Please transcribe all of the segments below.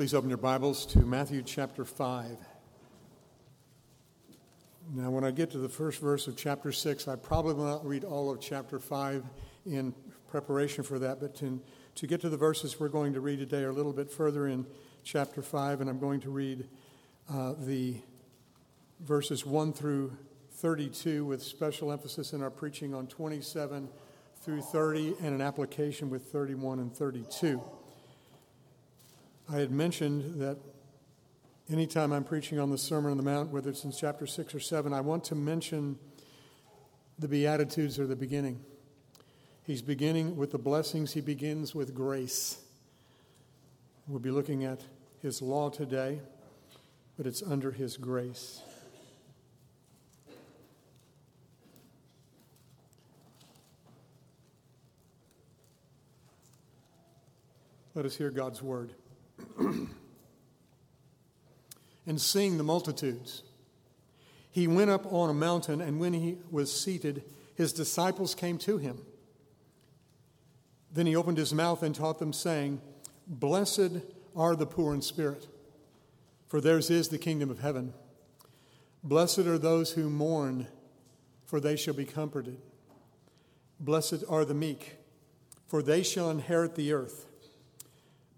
Please open your Bibles to Matthew chapter 5. Now, when I get to the first verse of chapter 6, I probably will not read all of chapter 5 in preparation for that, but to, to get to the verses we're going to read today are a little bit further in chapter 5, and I'm going to read uh, the verses 1 through 32 with special emphasis in our preaching on 27 through 30 and an application with 31 and 32. I had mentioned that anytime I'm preaching on the Sermon on the Mount, whether it's in chapter 6 or 7, I want to mention the Beatitudes or the beginning. He's beginning with the blessings, he begins with grace. We'll be looking at his law today, but it's under his grace. Let us hear God's word. and seeing the multitudes, he went up on a mountain, and when he was seated, his disciples came to him. Then he opened his mouth and taught them, saying, Blessed are the poor in spirit, for theirs is the kingdom of heaven. Blessed are those who mourn, for they shall be comforted. Blessed are the meek, for they shall inherit the earth.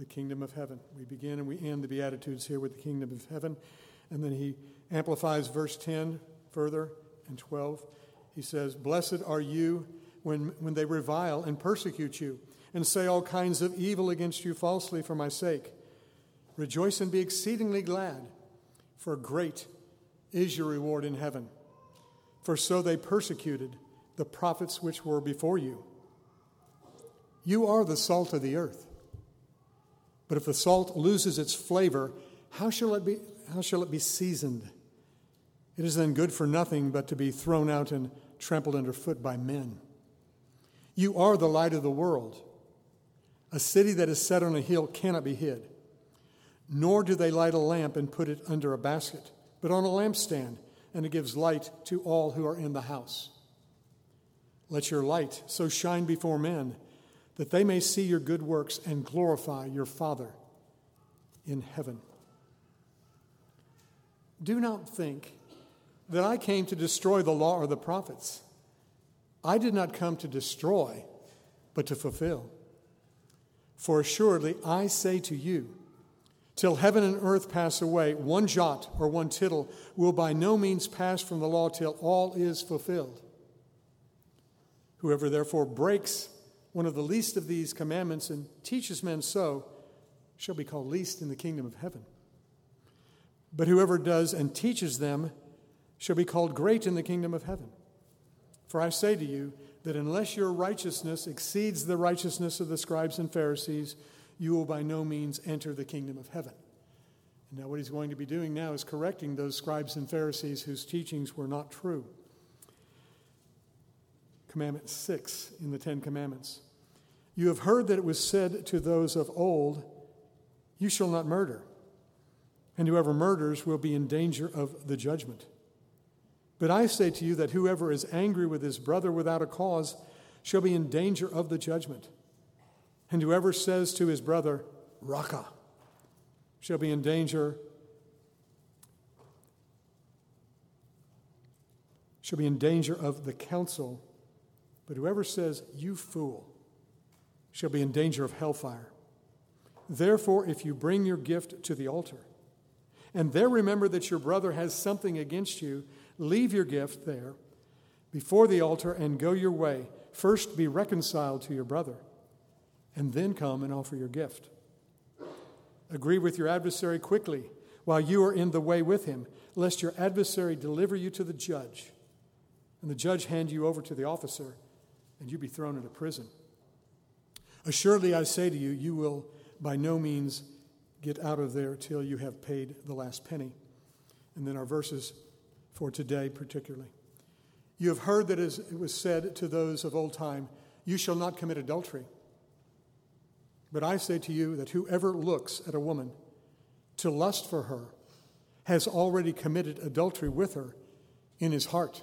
the kingdom of heaven. We begin and we end the Beatitudes here with the kingdom of heaven. And then he amplifies verse 10 further and 12. He says, Blessed are you when, when they revile and persecute you and say all kinds of evil against you falsely for my sake. Rejoice and be exceedingly glad, for great is your reward in heaven. For so they persecuted the prophets which were before you. You are the salt of the earth. But if the salt loses its flavor, how shall it be, how shall it be seasoned? It is then good for nothing but to be thrown out and trampled underfoot by men. You are the light of the world. A city that is set on a hill cannot be hid. Nor do they light a lamp and put it under a basket, but on a lampstand, and it gives light to all who are in the house. Let your light so shine before men that they may see your good works and glorify your Father in heaven. Do not think that I came to destroy the law or the prophets. I did not come to destroy, but to fulfill. For assuredly I say to you, till heaven and earth pass away, one jot or one tittle will by no means pass from the law till all is fulfilled. Whoever therefore breaks one of the least of these commandments and teaches men so shall be called least in the kingdom of heaven. But whoever does and teaches them shall be called great in the kingdom of heaven. For I say to you that unless your righteousness exceeds the righteousness of the scribes and Pharisees, you will by no means enter the kingdom of heaven. And now, what he's going to be doing now is correcting those scribes and Pharisees whose teachings were not true. Commandment 6 in the Ten Commandments. You have heard that it was said to those of old, You shall not murder, and whoever murders will be in danger of the judgment. But I say to you that whoever is angry with his brother without a cause shall be in danger of the judgment. And whoever says to his brother, Raca, shall be in danger shall be in danger of the council but whoever says, You fool, shall be in danger of hellfire. Therefore, if you bring your gift to the altar, and there remember that your brother has something against you, leave your gift there before the altar and go your way. First be reconciled to your brother, and then come and offer your gift. Agree with your adversary quickly while you are in the way with him, lest your adversary deliver you to the judge, and the judge hand you over to the officer and you'd be thrown into prison. Assuredly, I say to you, you will by no means get out of there till you have paid the last penny. And then our verses for today, particularly. You have heard that as it was said to those of old time, You shall not commit adultery. But I say to you that whoever looks at a woman to lust for her has already committed adultery with her in his heart.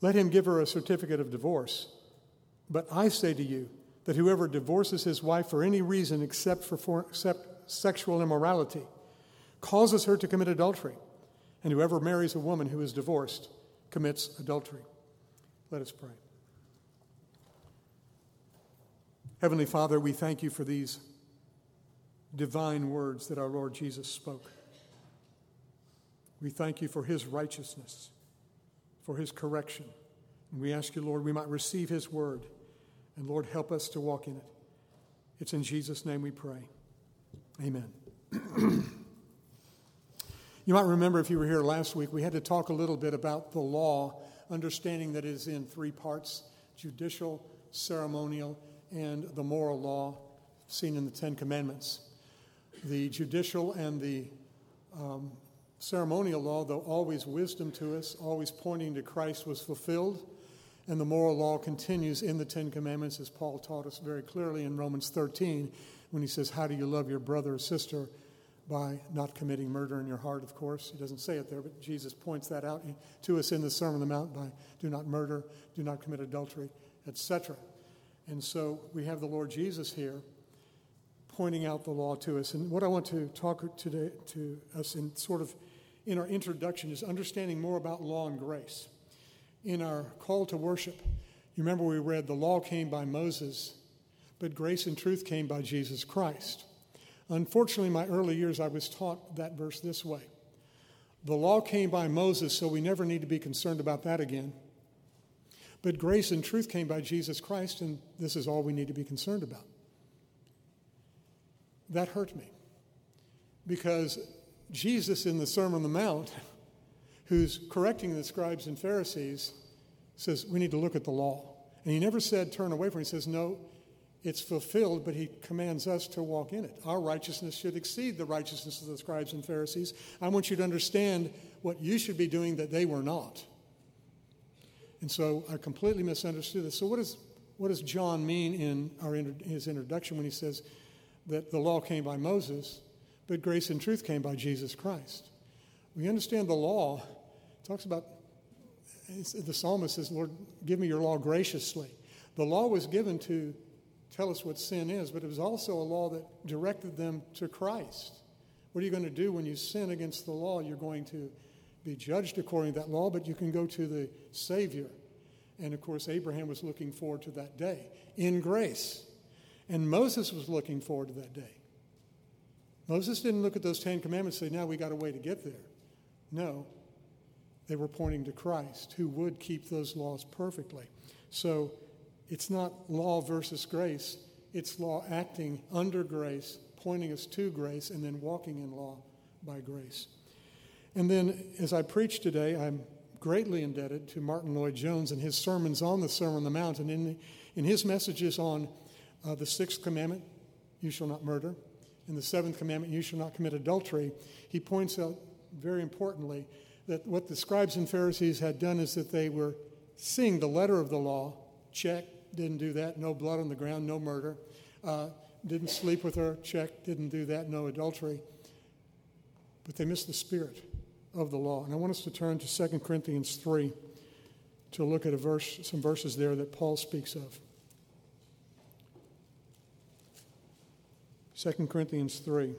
let him give her a certificate of divorce. But I say to you that whoever divorces his wife for any reason except for, for except sexual immorality causes her to commit adultery, and whoever marries a woman who is divorced commits adultery. Let us pray. Heavenly Father, we thank you for these divine words that our Lord Jesus spoke. We thank you for his righteousness, for his correction. And we ask you, Lord, we might receive his word. And Lord, help us to walk in it. It's in Jesus' name we pray. Amen. you might remember if you were here last week, we had to talk a little bit about the law, understanding that it is in three parts judicial, ceremonial, and the moral law seen in the Ten Commandments. The judicial and the um, ceremonial law, though always wisdom to us, always pointing to Christ, was fulfilled. And the moral law continues in the Ten Commandments, as Paul taught us very clearly in Romans 13, when he says, How do you love your brother or sister? By not committing murder in your heart, of course. He doesn't say it there, but Jesus points that out to us in the Sermon on the Mount by do not murder, do not commit adultery, etc. And so we have the Lord Jesus here pointing out the law to us. And what I want to talk today to us in sort of in our introduction is understanding more about law and grace. In our call to worship, you remember we read the law came by Moses, but grace and truth came by Jesus Christ. Unfortunately, in my early years, I was taught that verse this way The law came by Moses, so we never need to be concerned about that again. But grace and truth came by Jesus Christ, and this is all we need to be concerned about. That hurt me because Jesus in the Sermon on the Mount, who's correcting the scribes and Pharisees, says, We need to look at the law. And he never said, Turn away from it. He says, No, it's fulfilled, but he commands us to walk in it. Our righteousness should exceed the righteousness of the scribes and Pharisees. I want you to understand what you should be doing that they were not. And so I completely misunderstood this. So, what, is, what does John mean in our, his introduction when he says that the law came by Moses? But grace and truth came by Jesus Christ. We understand the law. Talks about the psalmist says, Lord, give me your law graciously. The law was given to tell us what sin is, but it was also a law that directed them to Christ. What are you going to do when you sin against the law? You're going to be judged according to that law, but you can go to the Savior. And of course, Abraham was looking forward to that day in grace. And Moses was looking forward to that day. Moses didn't look at those Ten Commandments and say, now we got a way to get there. No, they were pointing to Christ who would keep those laws perfectly. So it's not law versus grace, it's law acting under grace, pointing us to grace, and then walking in law by grace. And then as I preach today, I'm greatly indebted to Martyn Lloyd-Jones and his sermons on the Sermon on the Mount. And in, in his messages on uh, the sixth commandment, you shall not murder, in the seventh commandment, you shall not commit adultery, he points out very importantly that what the scribes and Pharisees had done is that they were seeing the letter of the law, check, didn't do that, no blood on the ground, no murder, uh, didn't sleep with her, check, didn't do that, no adultery. But they missed the spirit of the law. And I want us to turn to 2 Corinthians 3 to look at a verse, some verses there that Paul speaks of. 2 Corinthians 3.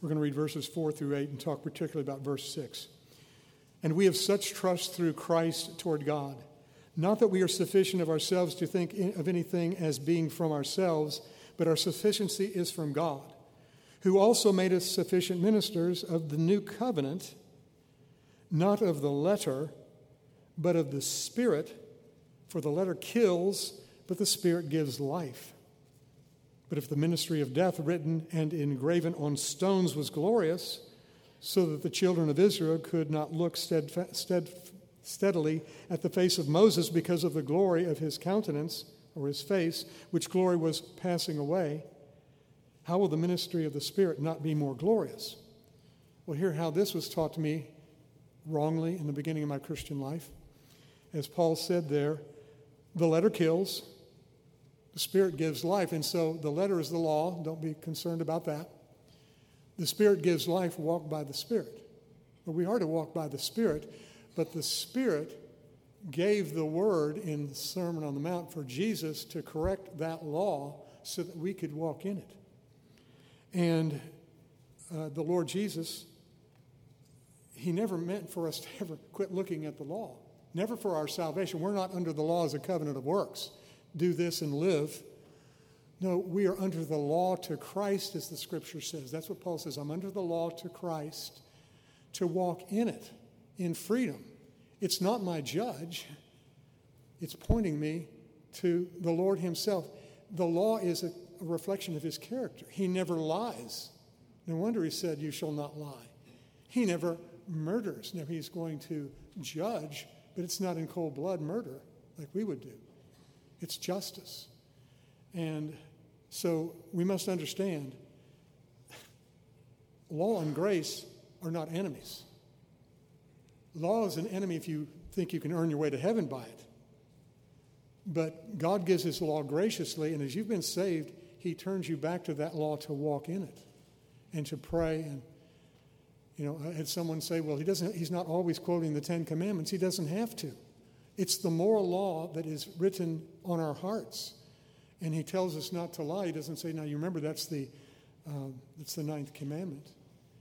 We're going to read verses 4 through 8 and talk particularly about verse 6. And we have such trust through Christ toward God. Not that we are sufficient of ourselves to think of anything as being from ourselves, but our sufficiency is from God, who also made us sufficient ministers of the new covenant, not of the letter, but of the Spirit. For the letter kills, but the Spirit gives life. But if the ministry of death, written and engraven on stones, was glorious, so that the children of Israel could not look steadily at the face of Moses because of the glory of his countenance or his face, which glory was passing away, how will the ministry of the Spirit not be more glorious? Well, hear how this was taught to me wrongly in the beginning of my Christian life. As Paul said there, the letter kills, the Spirit gives life. And so the letter is the law. Don't be concerned about that. The Spirit gives life. Walk by the Spirit. But we are to walk by the Spirit. But the Spirit gave the word in the Sermon on the Mount for Jesus to correct that law so that we could walk in it. And uh, the Lord Jesus, He never meant for us to ever quit looking at the law. Never for our salvation. We're not under the law as a covenant of works do this and live. No, we are under the law to Christ, as the scripture says. That's what Paul says. I'm under the law to Christ to walk in it in freedom. It's not my judge, it's pointing me to the Lord Himself. The law is a, reflection of His character. He never lies. No wonder He said, You shall not lie. He never murders. Now, He's going to judge, but it's not in cold blood murder like we would do it's justice. And so we must understand law and grace are not enemies. Law is an enemy if you think you can earn your way to heaven by it. But God gives His law graciously, and as you've been saved, He turns you back to that law to walk in it and to pray. And, you know, I had someone say, well, he doesn't, he's not always quoting the Ten Commandments. He doesn't have to. It's the moral law that is written on our hearts. And he tells us not to lie. He doesn't say, now you remember that's the, uh, that's the ninth commandment.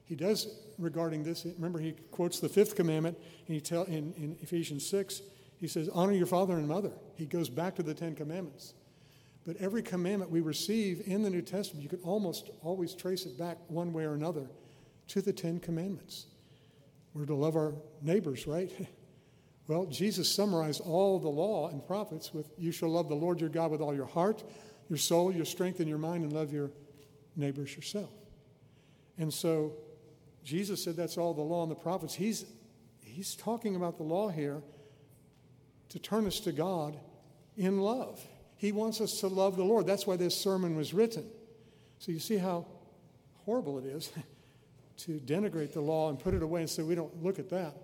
He does regarding this. Remember, he quotes the fifth commandment and he tell, in, in Ephesians 6. He says, honor your father and mother. He goes back to the Ten Commandments. But every commandment we receive in the New Testament, you can almost always trace it back one way or another to the Ten Commandments. We're to love our neighbors, right? Well, Jesus summarized all the law and prophets with You shall love the Lord your God with all your heart, your soul, your strength, and your mind, and love your neighbors yourself. And so Jesus said that's all the law and the prophets. He's, he's talking about the law here to turn us to God in love. He wants us to love the Lord. That's why this sermon was written. So you see how horrible it is to denigrate the law and put it away and say, we don't look at that.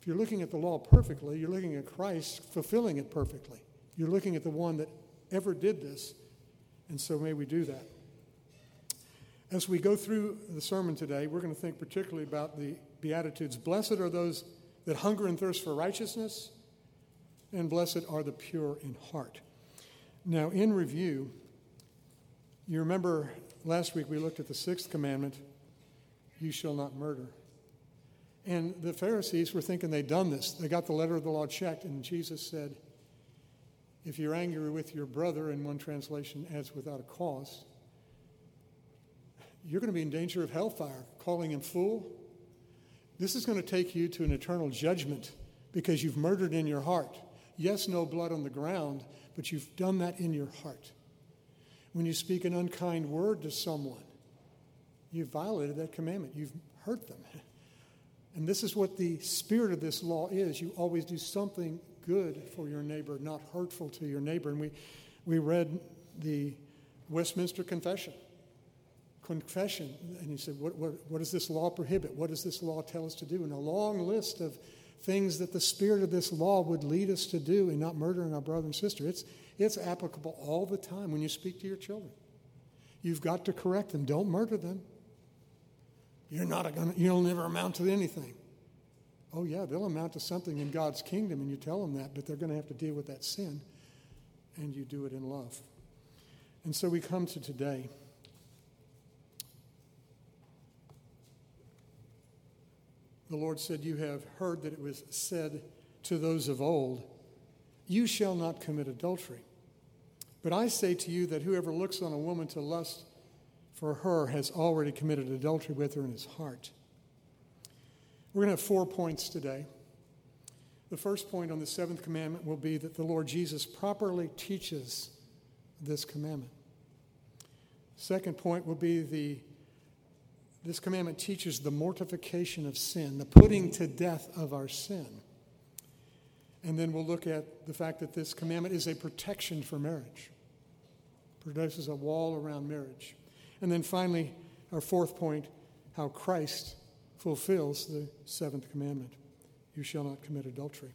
If you're looking at the law perfectly, you're looking at Christ fulfilling it perfectly. You're looking at the one that ever did this. And so may we do that. As we go through the sermon today, we're going to think particularly about the Beatitudes. Blessed are those that hunger and thirst for righteousness, and blessed are the pure in heart. Now, in review, you remember last week we looked at the sixth commandment you shall not murder. And the Pharisees were thinking they'd done this. They got the letter of the law checked, and Jesus said, If you're angry with your brother, and one translation adds without a cause, you're going to be in danger of hellfire, calling him fool. This is going to take you to an eternal judgment because you've murdered in your heart. Yes, no blood on the ground, but you've done that in your heart. When you speak an unkind word to someone, you've violated that commandment. You've hurt them. And this is what the spirit of this law is. You always do something good for your neighbor, not hurtful to your neighbor. And we, we read the Westminster Confession. Confession. And he said, what, what, what does this law prohibit? What does this law tell us to do? And a long list of things that the spirit of this law would lead us to do in not murdering our brother and sister. It's, it's applicable all the time when you speak to your children. You've got to correct them. Don't murder them. You're not going to, you'll never amount to anything. Oh, yeah, they'll amount to something in God's kingdom, and you tell them that, but they're going to have to deal with that sin, and you do it in love. And so we come to today. the Lord said, You have heard that it was said to those of old, You shall not commit adultery. But I say to you that whoever looks on a woman to lust for her has already committed adultery with her in his heart. We're going to have four points today. The first point on the seventh commandment will be that the Lord Jesus properly teaches this commandment. Second point will be the this commandment teaches the mortification of sin, the putting to death of our sin. And then we'll look at the fact that this commandment is a protection for marriage, produces a wall around marriage. And then finally, our fourth point how Christ fulfills the seventh commandment you shall not commit adultery.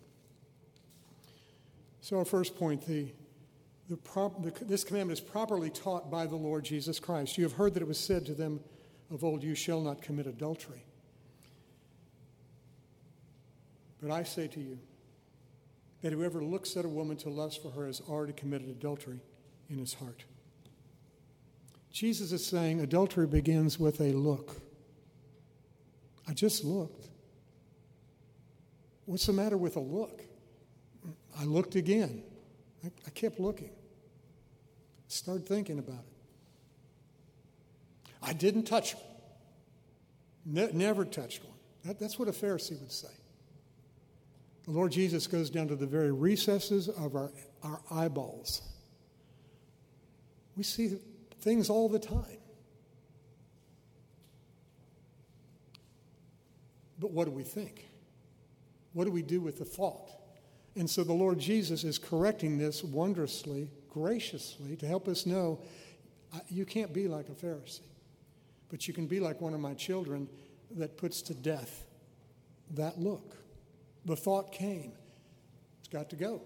So, our first point the, the, prop, the, this commandment is properly taught by the Lord Jesus Christ. You have heard that it was said to them of old, You shall not commit adultery. But I say to you that whoever looks at a woman to lust for her has already committed adultery in his heart. Jesus is saying adultery begins with a look. I just looked. What's the matter with a look? I looked again. I, I kept looking. Started thinking about it. I didn't touch one. Ne- never touched one. That, that's what a Pharisee would say. The Lord Jesus goes down to the very recesses of our, our eyeballs. We see things all the time. But what do we think? What do we do with the thought? And so the Lord Jesus is correcting this wondrously, graciously, to help us know you can't be like a Pharisee. But you can be like one of my children that puts to death that look. The thought came. It's got to go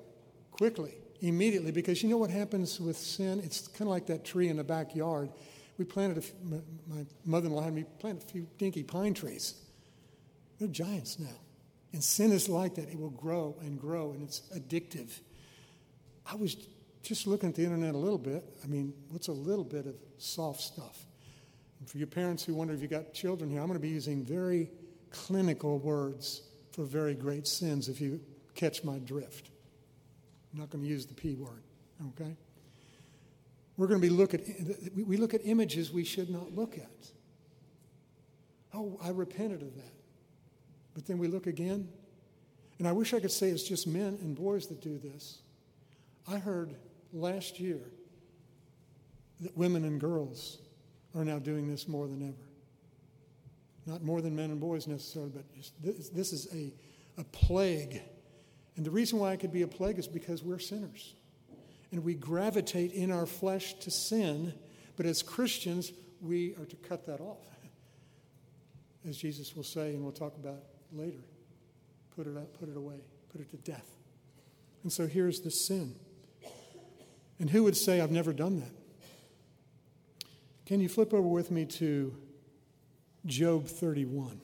quickly, immediately, because you know what happens with sin? It's kind of like that tree in the backyard. We planted, a, my mother in law had me plant a few dinky pine trees. They're giants now. And sin is like that. It will grow and grow, and it's addictive. I was just looking at the internet a little bit. I mean, what's a little bit of soft stuff? And for your parents who wonder if you got children here, I'm going to be using very clinical words for very great sins if you catch my drift. I'm not going to use the P word, okay? We're going to be look at we look at images we should not look at. Oh, I repented of that. But then we look again, and I wish I could say it's just men and boys that do this. I heard last year that women and girls are now doing this more than ever. Not more than men and boys necessarily, but this, this is a, a plague. And the reason why it could be a plague is because we're sinners. And we gravitate in our flesh to sin, but as Christians, we are to cut that off. As Jesus will say, and we'll talk about later. Put it, out, put it away, put it to death. And so here's the sin. And who would say, I've never done that? Can you flip over with me to Job 31?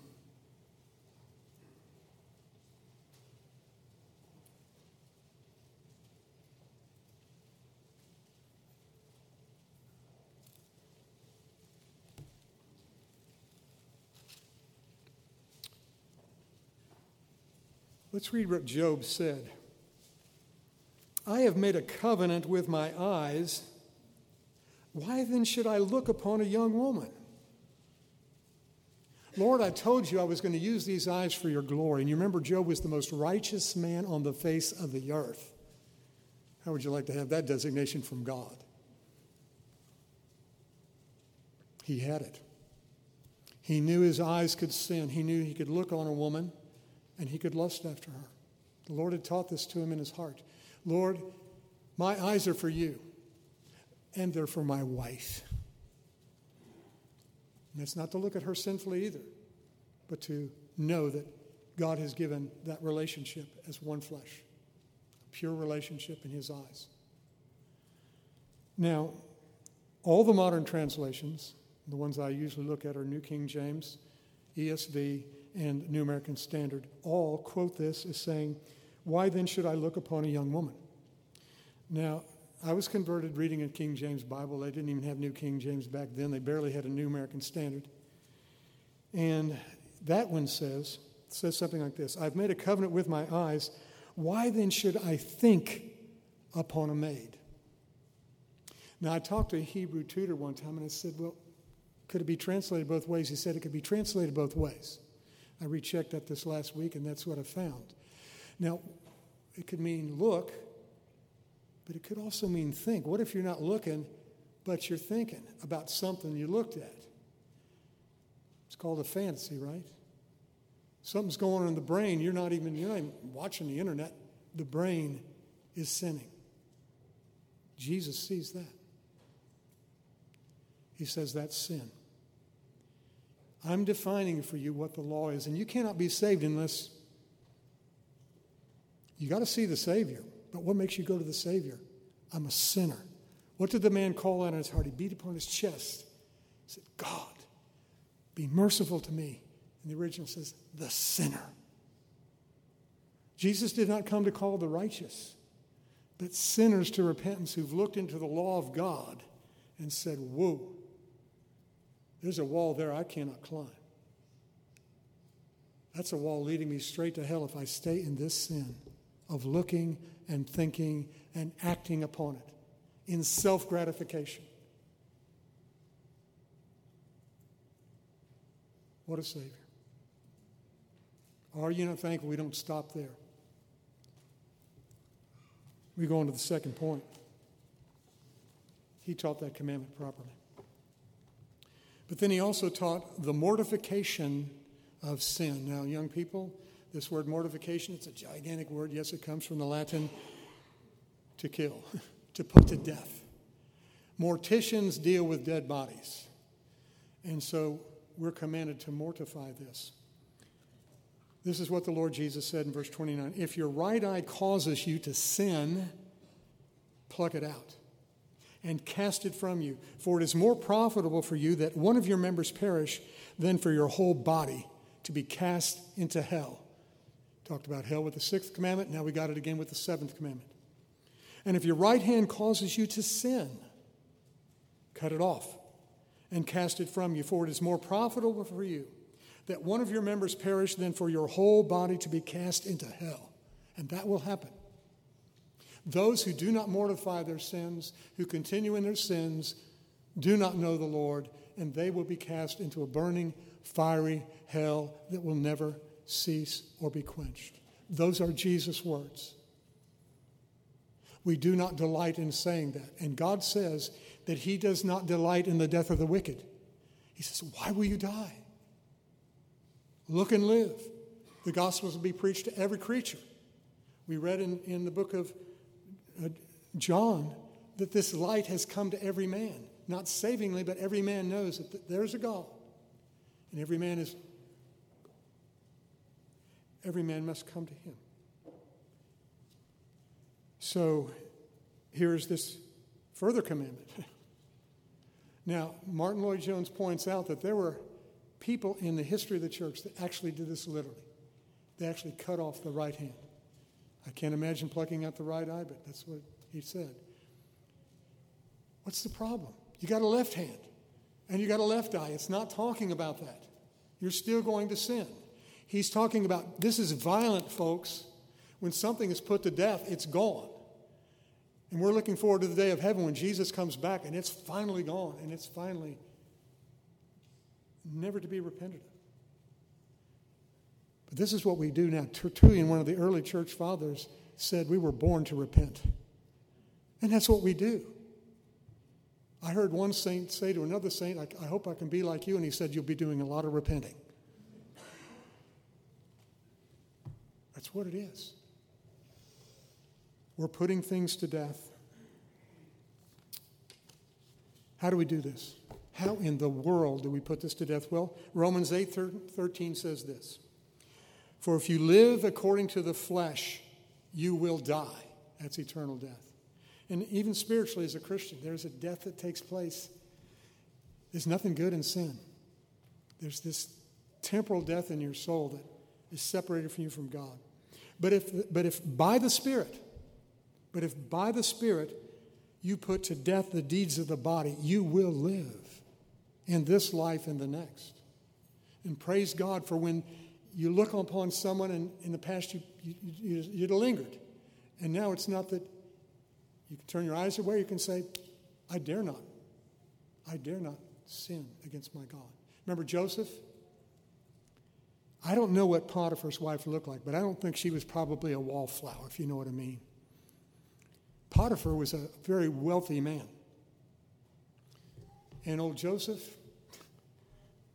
Let's read what Job said. I have made a covenant with my eyes why then should I look upon a young woman? Lord, I told you I was going to use these eyes for your glory. And you remember, Job was the most righteous man on the face of the earth. How would you like to have that designation from God? He had it. He knew his eyes could sin. He knew he could look on a woman and he could lust after her. The Lord had taught this to him in his heart. Lord, my eyes are for you and they're for my wife. And it's not to look at her sinfully either, but to know that God has given that relationship as one flesh, a pure relationship in His eyes. Now, all the modern translations, the ones I usually look at are New King James, ESV, and New American Standard, all quote this as saying, Why then should I look upon a young woman? Now, I was converted reading a King James Bible. They didn't even have New King James back then, they barely had a New American Standard. And that one says, says something like this I've made a covenant with my eyes. Why then should I think upon a maid? Now, I talked to a Hebrew tutor one time and I said, Well, could it be translated both ways? He said it could be translated both ways. I rechecked that this last week and that's what I found. Now, it could mean look, but it could also mean think. What if you're not looking, but you're thinking about something you looked at? It's called a fantasy, right? Something's going on in the brain. You're not even you're not even watching the internet. The brain is sinning. Jesus sees that. He says that's sin. I'm defining for you what the law is, and you cannot be saved unless you got to see the Savior. But what makes you go to the Savior? I'm a sinner. What did the man call out in his heart? He beat upon his chest. He said, God, be merciful to me. And the original says, the sinner. Jesus did not come to call the righteous, but sinners to repentance who've looked into the law of God and said, Whoa, there's a wall there I cannot climb. That's a wall leading me straight to hell if I stay in this sin of looking and thinking and acting upon it in self gratification. What a Savior. Are you not thankful we don't stop there? We go on to the second point. He taught that commandment properly. But then he also taught the mortification of sin. Now, young people, this word mortification, it's a gigantic word. Yes, it comes from the Latin to kill, to put to death. Morticians deal with dead bodies. And so we're commanded to mortify this. This is what the Lord Jesus said in verse 29 If your right eye causes you to sin, pluck it out and cast it from you. For it is more profitable for you that one of your members perish than for your whole body to be cast into hell. Talked about hell with the sixth commandment. Now we got it again with the seventh commandment. And if your right hand causes you to sin, cut it off and cast it from you. For it is more profitable for you that one of your members perish than for your whole body to be cast into hell. And that will happen. Those who do not mortify their sins, who continue in their sins, do not know the Lord, and they will be cast into a burning, fiery hell that will never cease or be quenched. Those are Jesus' words. We do not delight in saying that. And God says that He does not delight in the death of the wicked. He says, Why will you die? Look and live. The gospel will be preached to every creature. We read in, in the book of Uh, John that this light has come to every man. Not savingly, but every man knows that there's a God. And every man is, every man must come to him. So here's this further commandment. now, Martyn Lloyd-Jones points out that there were people in the history of the church that actually did this literally. They actually cut off the right hand. I can't imagine plucking out the right eye, but that's what he said. What's the problem? You got a left hand and you got a left eye. It's not talking about that. You're still going to sin. He's talking about this is violent, folks. When something is put to death, it's gone. And we're looking forward to the day of heaven when Jesus comes back and it's finally gone and it's finally never to be repented of. But this is what we do now. Tertullian, one of the early church fathers, said we were born to repent. And that's what we do. I heard one saint say to another saint, I, I hope I can be like you. And he said, You'll be doing a lot of repenting. That's what it is. We're putting things to death. How do we do this? How in the world do we put this to death? Well, Romans 8 13 says this For if you live according to the flesh, you will die. That's eternal death. And even spiritually, as a Christian, there's a death that takes place. There's nothing good in sin. There's this temporal death in your soul that is separated from you from God. But if, but if by the Spirit, but if by the Spirit you put to death the deeds of the body, you will live in this life and the next. And praise God for when you look upon someone and in the past you, you, you, you'd lingered. And now it's not that you can turn your eyes away, you can say, I dare not. I dare not sin against my God. Remember Joseph? I don't know what Potiphar's wife looked like, but I don't think she was probably a wallflower, if you know what I mean. Potiphar was a very wealthy man. And old Joseph,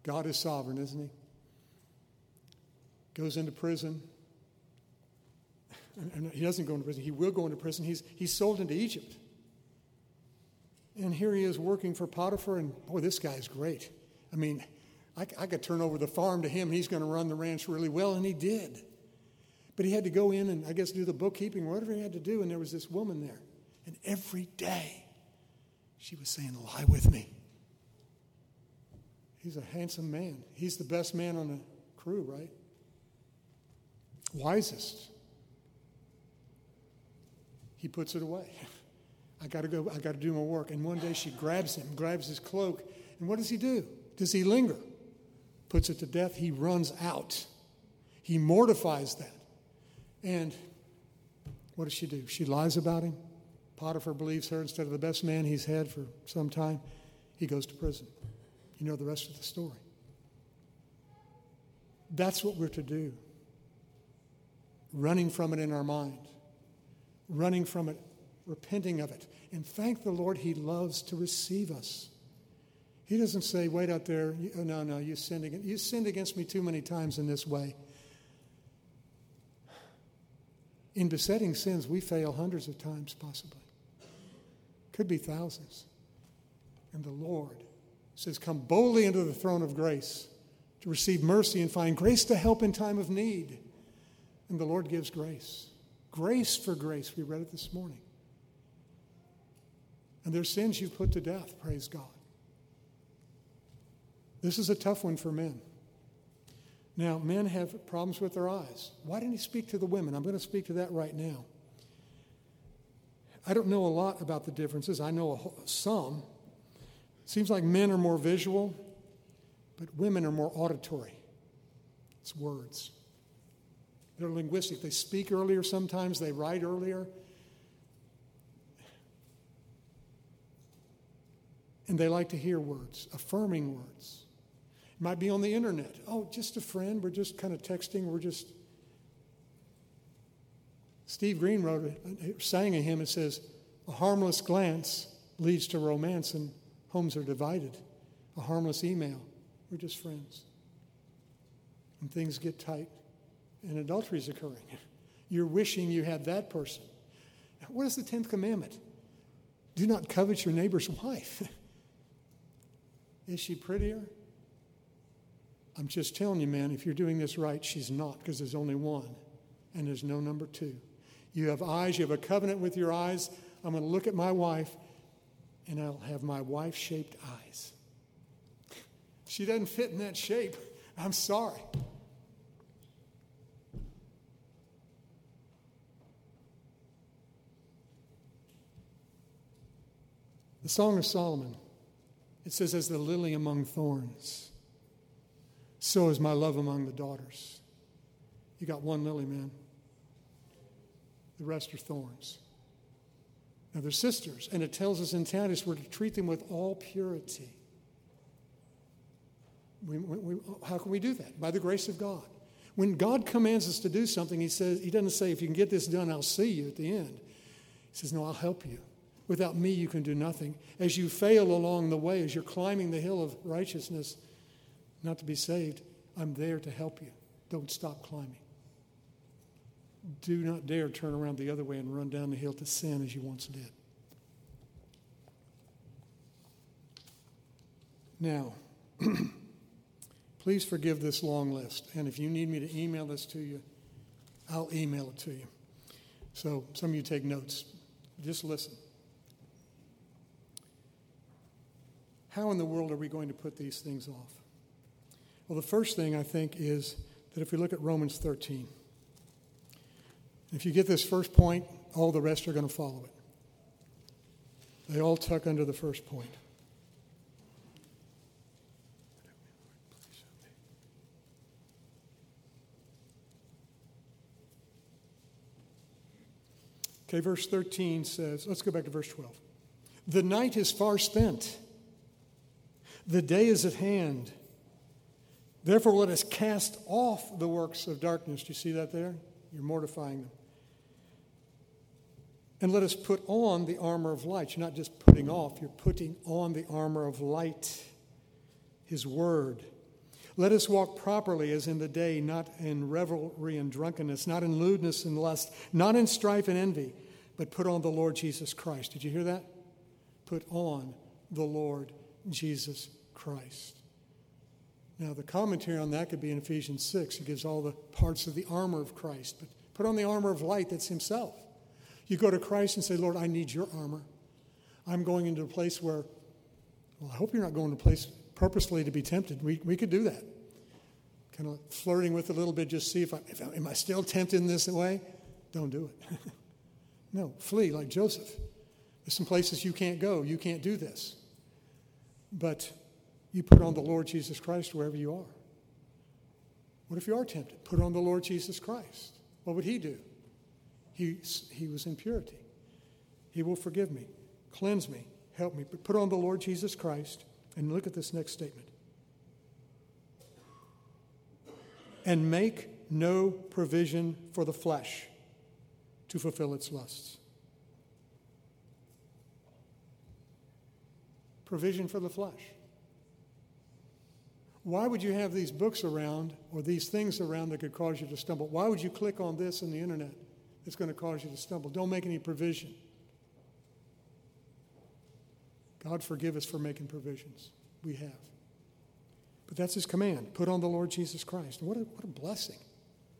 God is sovereign, isn't he? Goes into prison. He doesn't go into prison, he will go into prison. He's, he's sold into Egypt. And here he is working for Potiphar, and boy, this guy's great. I mean, I, I could turn over the farm to him. He's going to run the ranch really well, and he did. But he had to go in and, I guess, do the bookkeeping, whatever he had to do, and there was this woman there. And every day, she was saying, Lie with me. He's a handsome man. He's the best man on the crew, right? Wisest. He puts it away. I got to go, I got to do my work. And one day she grabs him, grabs his cloak, and what does he do? Does he linger? Puts it to death. He runs out. He mortifies that. And what does she do? She lies about him. Potiphar believes her instead of the best man he's had for some time. He goes to prison. You know the rest of the story. That's what we're to do. Running from it in our mind, running from it repenting of it. And thank the Lord, He loves to receive us. He doesn't say, wait out there, oh, no, no, you sinned, against, you sinned against me too many times in this way. In besetting sins, we fail hundreds of times, possibly. Could be thousands. And the Lord says, Come boldly into the throne of grace to receive mercy and find grace to help in time of need. And the Lord gives grace. Grace for grace. We read it this morning. And their sins you've put to death, praise God. This is a tough one for men. Now, men have problems with their eyes. Why didn't he speak to the women? I'm going to speak to that right now. I don't know a lot about the differences. I know some. It seems like men are more visual, but women are more auditory. It's words. They're linguistic. They speak earlier sometimes, they write earlier. And they like to hear words, affirming words. It might be on the internet. Oh, just a friend. We're just kind of texting. We're just. Steve Green wrote, a, sang a hymn. It says, A harmless glance leads to romance, and homes are divided. A harmless email. We're just friends. And things get tight, and adultery is occurring. You're wishing you had that person. What is the 10th commandment? Do not covet your neighbor's wife. Is she prettier? I'm just telling you, man, if you're doing this right, she's not, because there's only one, and there's no number two. You have eyes, you have a covenant with your eyes. I'm going to look at my wife, and I'll have my wife shaped eyes. She doesn't fit in that shape. I'm sorry. The Song of Solomon it says, as the lily among thorns, so is my love among the daughters. You got one lily, man. The rest are thorns. Now they're sisters, and it tells us in Titus we're to treat them with all purity. We, we, how can we do that? By the grace of God. When God commands us to do something, He says, He doesn't say, if you can get this done, I'll see you at the end. He says, No, I'll help you. Without me, you can do nothing. As you fail along the way, as you're climbing the hill of righteousness, not to be saved, I'm there to help you. Don't stop climbing. Do not dare turn around the other way and run down the hill to sin as you once did. Now, please forgive this long list. And if you need me to email this to you, I'll email it to you. So some of you take notes. Just listen. how in the world are we going to put these things off? Well, the first thing I think is that if we look at Romans 13, if you get this first point, all the rest are going to follow it. They all tuck under the first point. Okay, verse 13 says, let's go back to verse 12. The night is far spent the day is at hand. Therefore, let us cast off the works of darkness. Do you see that there? You're mortifying them. And let us put on the armor of light. You're not just putting off, you're putting on the armor of light, His Word. Let us walk properly as in the day, not in revelry and drunkenness, not in lewdness and lust, not in strife and envy, but put on the Lord Jesus Christ. Did you hear that? Put on the Lord Jesus Christ. Now, the commentary on that could be in Ephesians 6. It gives all the parts of the armor of Christ. But put on the armor of light that's Himself. You go to Christ and say, Lord, I need your armor. I'm going into a place where, well, I hope you're not going to a place purposefully to be tempted. We, we could do that. Kind of flirting with it a little bit, just see if I, if I am I still tempted in this way? Don't do it. no, flee like Joseph. There's some places you can't go. You can't do this. But you put on the Lord Jesus Christ wherever you are. What if you are tempted? Put on the Lord Jesus Christ. What would he do? He, he was in purity. He will forgive me, cleanse me, help me. But put on the Lord Jesus Christ and look at this next statement. And make no provision for the flesh to fulfill its lusts. Provision for the flesh. Why would you have these books around or these things around that could cause you to stumble? Why would you click on this on the internet that's going to cause you to stumble? Don't make any provision. God forgive us for making provisions. We have. But that's his command. Put on the Lord Jesus Christ. What a, what a blessing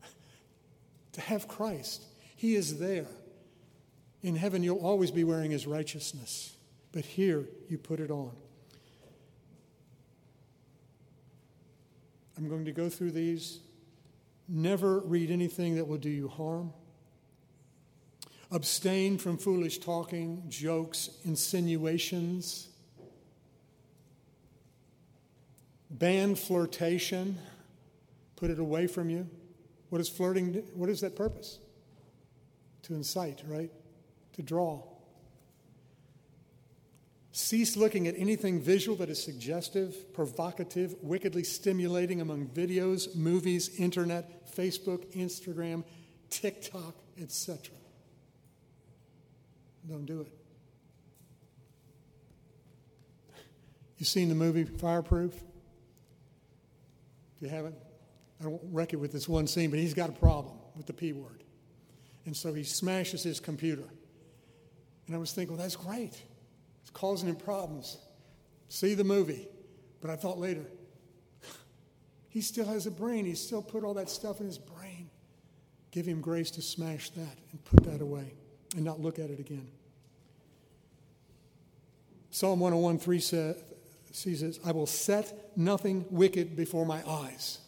to have Christ. He is there. In heaven, you'll always be wearing his righteousness. But here, you put it on. I'm going to go through these. Never read anything that will do you harm. Abstain from foolish talking, jokes, insinuations. Ban flirtation. Put it away from you. What is flirting? What is that purpose? To incite, right? To draw. Cease looking at anything visual that is suggestive, provocative, wickedly stimulating among videos, movies, internet, Facebook, Instagram, TikTok, etc. Don't do it. You've seen the movie Fireproof? If you haven't, I won't wreck it with this one scene, but he's got a problem with the P word. And so he smashes his computer. And I was thinking, well, that's great. Causing him problems. See the movie. But I thought later, he still has a brain. He still put all that stuff in his brain. Give him grace to smash that and put that away and not look at it again. Psalm 101 3 says, says, I will set nothing wicked before my eyes.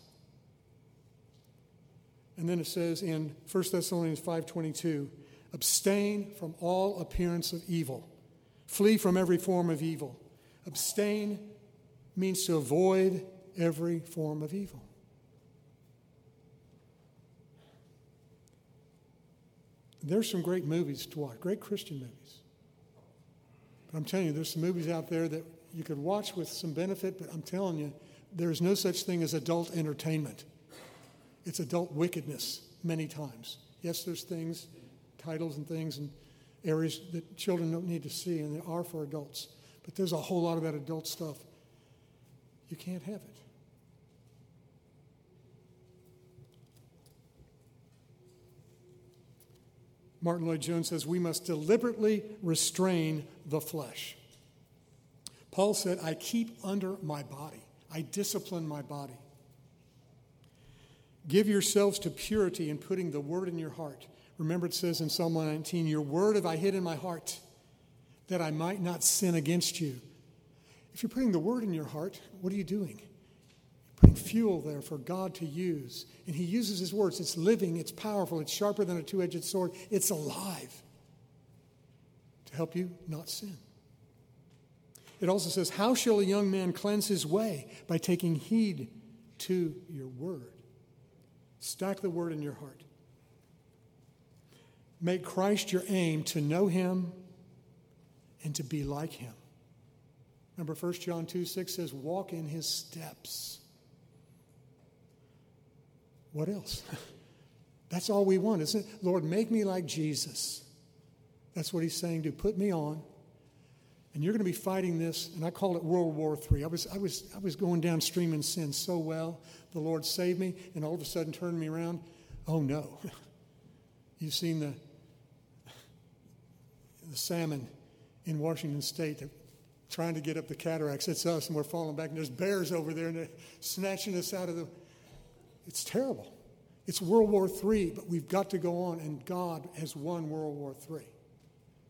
And then it says in 1 Thessalonians 5:22, abstain from all appearance of evil. Flee from every form of evil. Abstain means to avoid every form of evil. There's some great movies to watch, great Christian movies. But I'm telling you, there's some movies out there that you could watch with some benefit, but I'm telling you, there's no such thing as adult entertainment. It's adult wickedness many times. Yes, there's things, titles and things, and areas that children don't need to see, and they are for adults. But there's a whole lot of that adult stuff. You can't have it. Martyn Lloyd-Jones says we must deliberately restrain the flesh. Paul said, I keep under my body, I discipline my body. Give yourselves to purity in putting the word in your heart. Remember, it says in Psalm 119, Your word have I hid in my heart, that I might not sin against you. If you're putting the word in your heart, what are you doing? Putting fuel there for God to use. And He uses His words. It's living, it's powerful, it's sharper than a two edged sword, it's alive to help you not sin. It also says, How shall a young man cleanse his way? By taking heed to your word. Stack the word in your heart. Make Christ your aim to know him and to be like him. Remember 1 John 2 6 says, Walk in his steps. What else? That's all we want, isn't it? Lord, make me like Jesus. That's what he's saying to put me on. And you're going to be fighting this, and I call it World War III. I was, I, was, I was going downstream in sin so well. The Lord saved me, and all of a sudden turned me around. Oh no. You've seen the, the salmon in Washington State trying to get up the cataracts. It's us, and we're falling back, and there's bears over there, and they're snatching us out of the. It's terrible. It's World War III, but we've got to go on, and God has won World War III.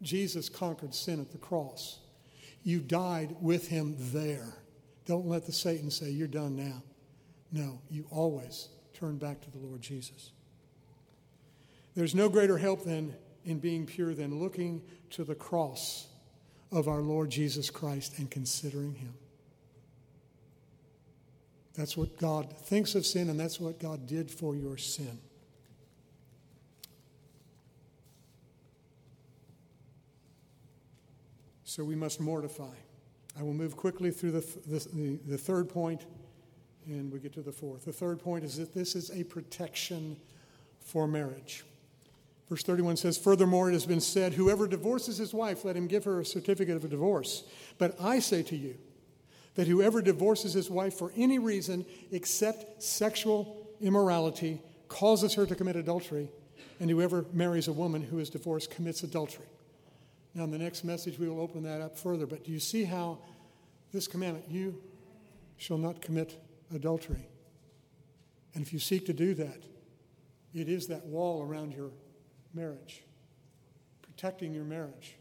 Jesus conquered sin at the cross. You died with him there. Don't let the Satan say, You're done now. No, you always turn back to the Lord Jesus. There's no greater help than in being pure than looking to the cross of our Lord Jesus Christ and considering him. That's what God thinks of sin, and that's what God did for your sin. So we must mortify. I will move quickly through the, the, the, third point, and we get to the fourth. The third point is that this is a protection for marriage. Verse 31 says, Furthermore, it has been said, Whoever divorces his wife, let him give her a certificate of a divorce. But I say to you that whoever divorces his wife for any reason except sexual immorality causes her to commit adultery, and whoever marries a woman who is divorced commits adultery. Now, in the next message, we will open that up further. But do you see how this commandment, you shall not commit adultery? And if you seek to do that, it is that wall around your marriage, protecting your marriage.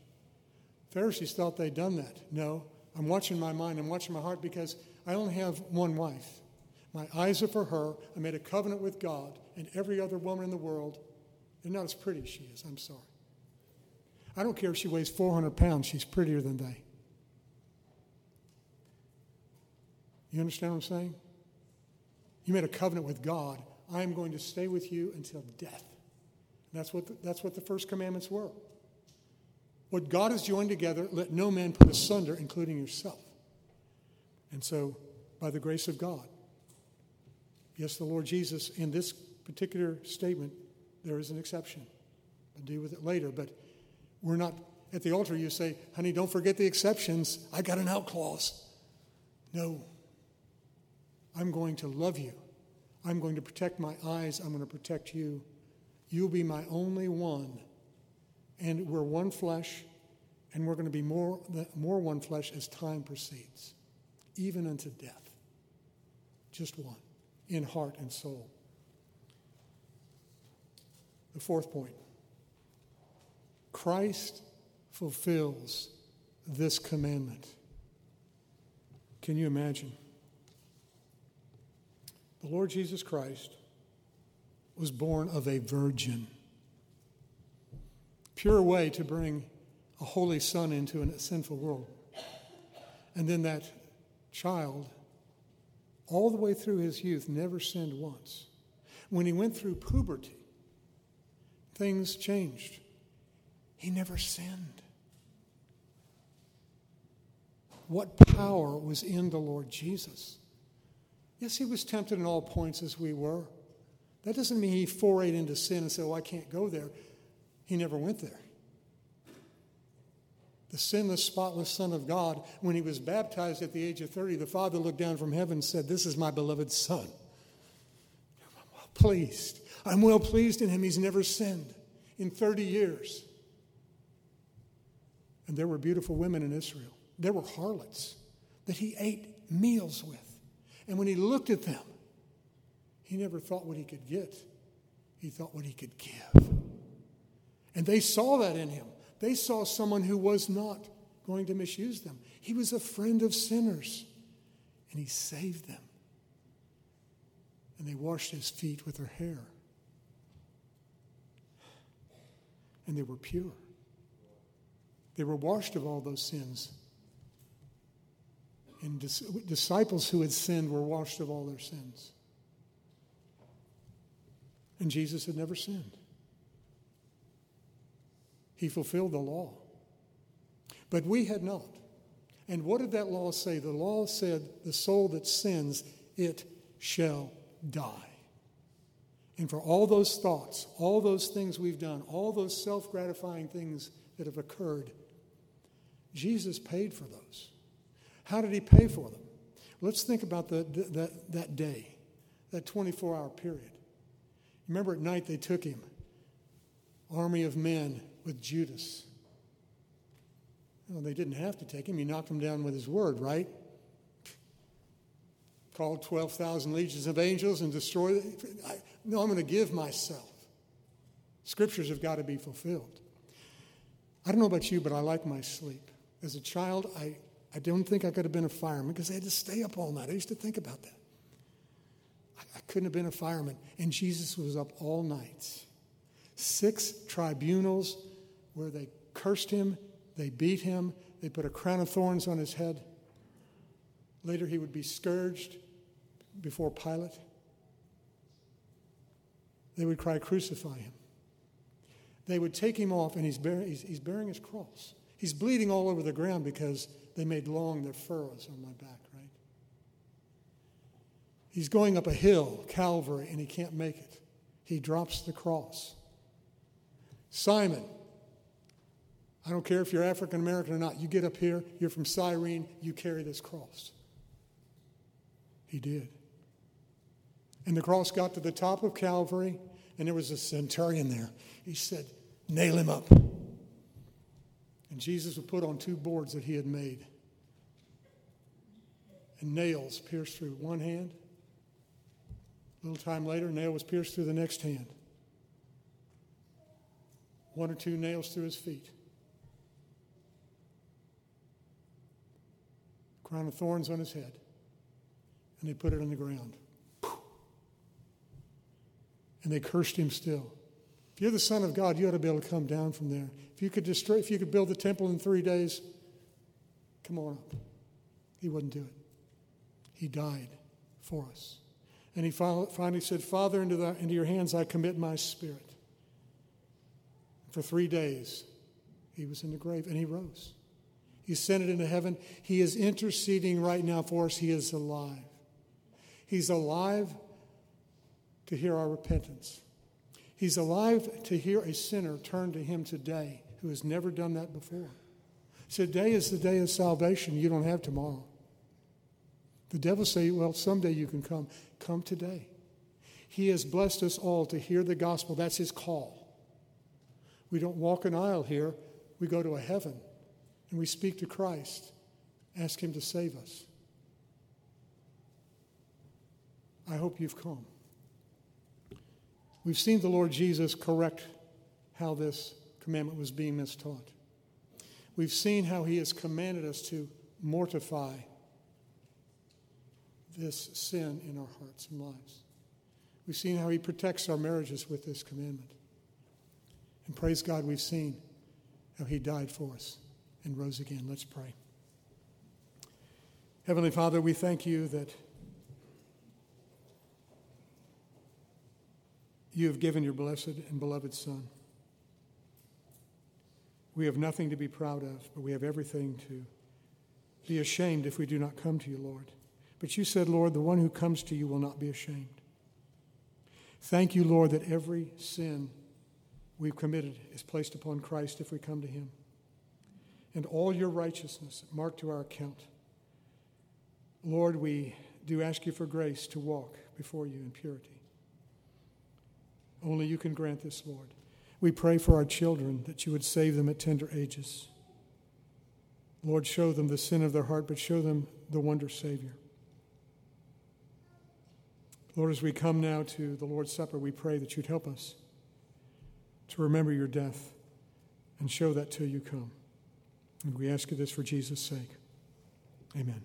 Pharisees thought they'd done that. No, I'm watching my mind, I'm watching my heart because I only have one wife. My eyes are for her. I made a covenant with God, and every other woman in the world, they're not as pretty as she is. I'm sorry. I don't care if she weighs 400 pounds, she's prettier than they. You understand what I'm saying? You made a covenant with God. I am going to stay with you until death. That's what the, that's what the first commandments were. What God has joined together, let no man put asunder, including yourself. And so, by the grace of God, yes, the Lord Jesus, in this particular statement, there is an exception. I'll deal with it later, but we're not at the altar, you say, honey, don't forget the exceptions. I got an out clause. No. I'm going to love you. I'm going to protect my eyes. I'm going to protect you. You'll be my only one. And we're one flesh, and we're going to be more, more one flesh as time proceeds, even unto death. Just one, in heart and soul. The fourth point Christ fulfills this commandment. Can you imagine? The Lord Jesus Christ was born of a virgin. Pure way to bring a holy son into a sinful world. And then that child, all the way through his youth, never sinned once. When he went through puberty, things changed. He never sinned. What power was in the Lord Jesus? Yes, he was tempted in all points as we were. That doesn't mean he forayed into sin and said, Oh, I can't go there. He never went there. The sinless, spotless Son of God, when he was baptized at the age of 30, the Father looked down from heaven and said, This is my beloved Son. I'm well pleased. I'm well pleased in him. He's never sinned in 30 years. And there were beautiful women in Israel. There were harlots that he ate meals with. And when he looked at them, he never thought what he could get, he thought what he could give. And they saw that in him. They saw someone who was not going to misuse them. He was a friend of sinners, and he saved them. And they washed his feet with their hair. And they were pure. They were washed of all those sins. And dis- disciples who had sinned were washed of all their sins. And Jesus had never sinned. He fulfilled the law. But we had not. And what did that law say? The law said, The soul that sins, it shall die. And for all those thoughts, all those things we've done, all those self gratifying things that have occurred, Jesus paid for those. How did he pay for them? Let's think about the, that, that day, that 24 hour period. Remember at night they took him, army of men with Judas. Well, they didn't have to take him. He knocked him down with his word, right? Called 12,000 legions of angels and destroyed. I, no, I'm going to give myself. Scriptures have got to be fulfilled. I don't know about you, but I like my sleep. As a child, I, I don't think I could have been a fireman because I had to stay up all night. I used to think about that. I, couldn't have been a fireman. And Jesus was up all night. Six tribunals where they cursed him, they beat him, they put a crown of thorns on his head. Later, he would be scourged before Pilate. They would cry, Crucify him. They would take him off, and he's, he's, he's bearing his cross. He's bleeding all over the ground because they made long their furrows on my back? He's going up a hill, Calvary, and he can't make it. He drops the cross. Simon, I don't care if you're African American or not, you get up here, you're from Cyrene, you carry this cross. He did. And the cross got to the top of Calvary, and there was a centurion there. He said, Nail him up. And Jesus was put on two boards that he had made. And nails pierced through one hand. A little time later, a nail was pierced through the next hand. One or two nails through his feet. Crown of thorns on his head. And they put it on the ground and they cursed him still. If you're the Son of God, you ought to be able to come down from there. If you could destroy, if you could build the temple in three days, come on up. He wouldn't do it. He died for us. And he finally said, Father, into, the, into your hands I commit my spirit. For three days, he was in the grave and he rose. He ascended into heaven. He is interceding right now for us. He is alive. He's alive to hear our repentance. He's alive to hear a sinner turn to him today who has never done that before. Today is the day of salvation. You don't have tomorrow. The devil say, well, someday you can come. Come today. He has blessed us all to hear the gospel. That's his call. We don't walk an aisle here. We go to a heaven and we speak to Christ, ask him to save us. I hope you've come. We've seen the Lord Jesus correct how this commandment was being mistaught. We've seen how he has commanded us to mortify this sin in our hearts and lives. We've seen how he protects our marriages with this commandment. And praise God, we've seen how he died for us and rose again. Let's pray. Heavenly Father, we thank you that you have given your blessed and beloved Son. We have nothing to be proud of, but we have everything to be ashamed if we do not come to you, Lord. But you said, Lord, the one who comes to you will not be ashamed. Thank you, Lord, that every sin we've committed is placed upon Christ if we come to him. And all your righteousness marked to our account. Lord, we do ask you for grace to walk before you in purity. Only you can grant this, Lord. We pray for our children that you would save them at tender ages. Lord, show them the sin of their heart, but show them the wonder Savior. Lord, as we come now to the Lord's Supper, we pray that you'd help us to remember your death and show that till you come. And we ask you this for Jesus' sake. Amen.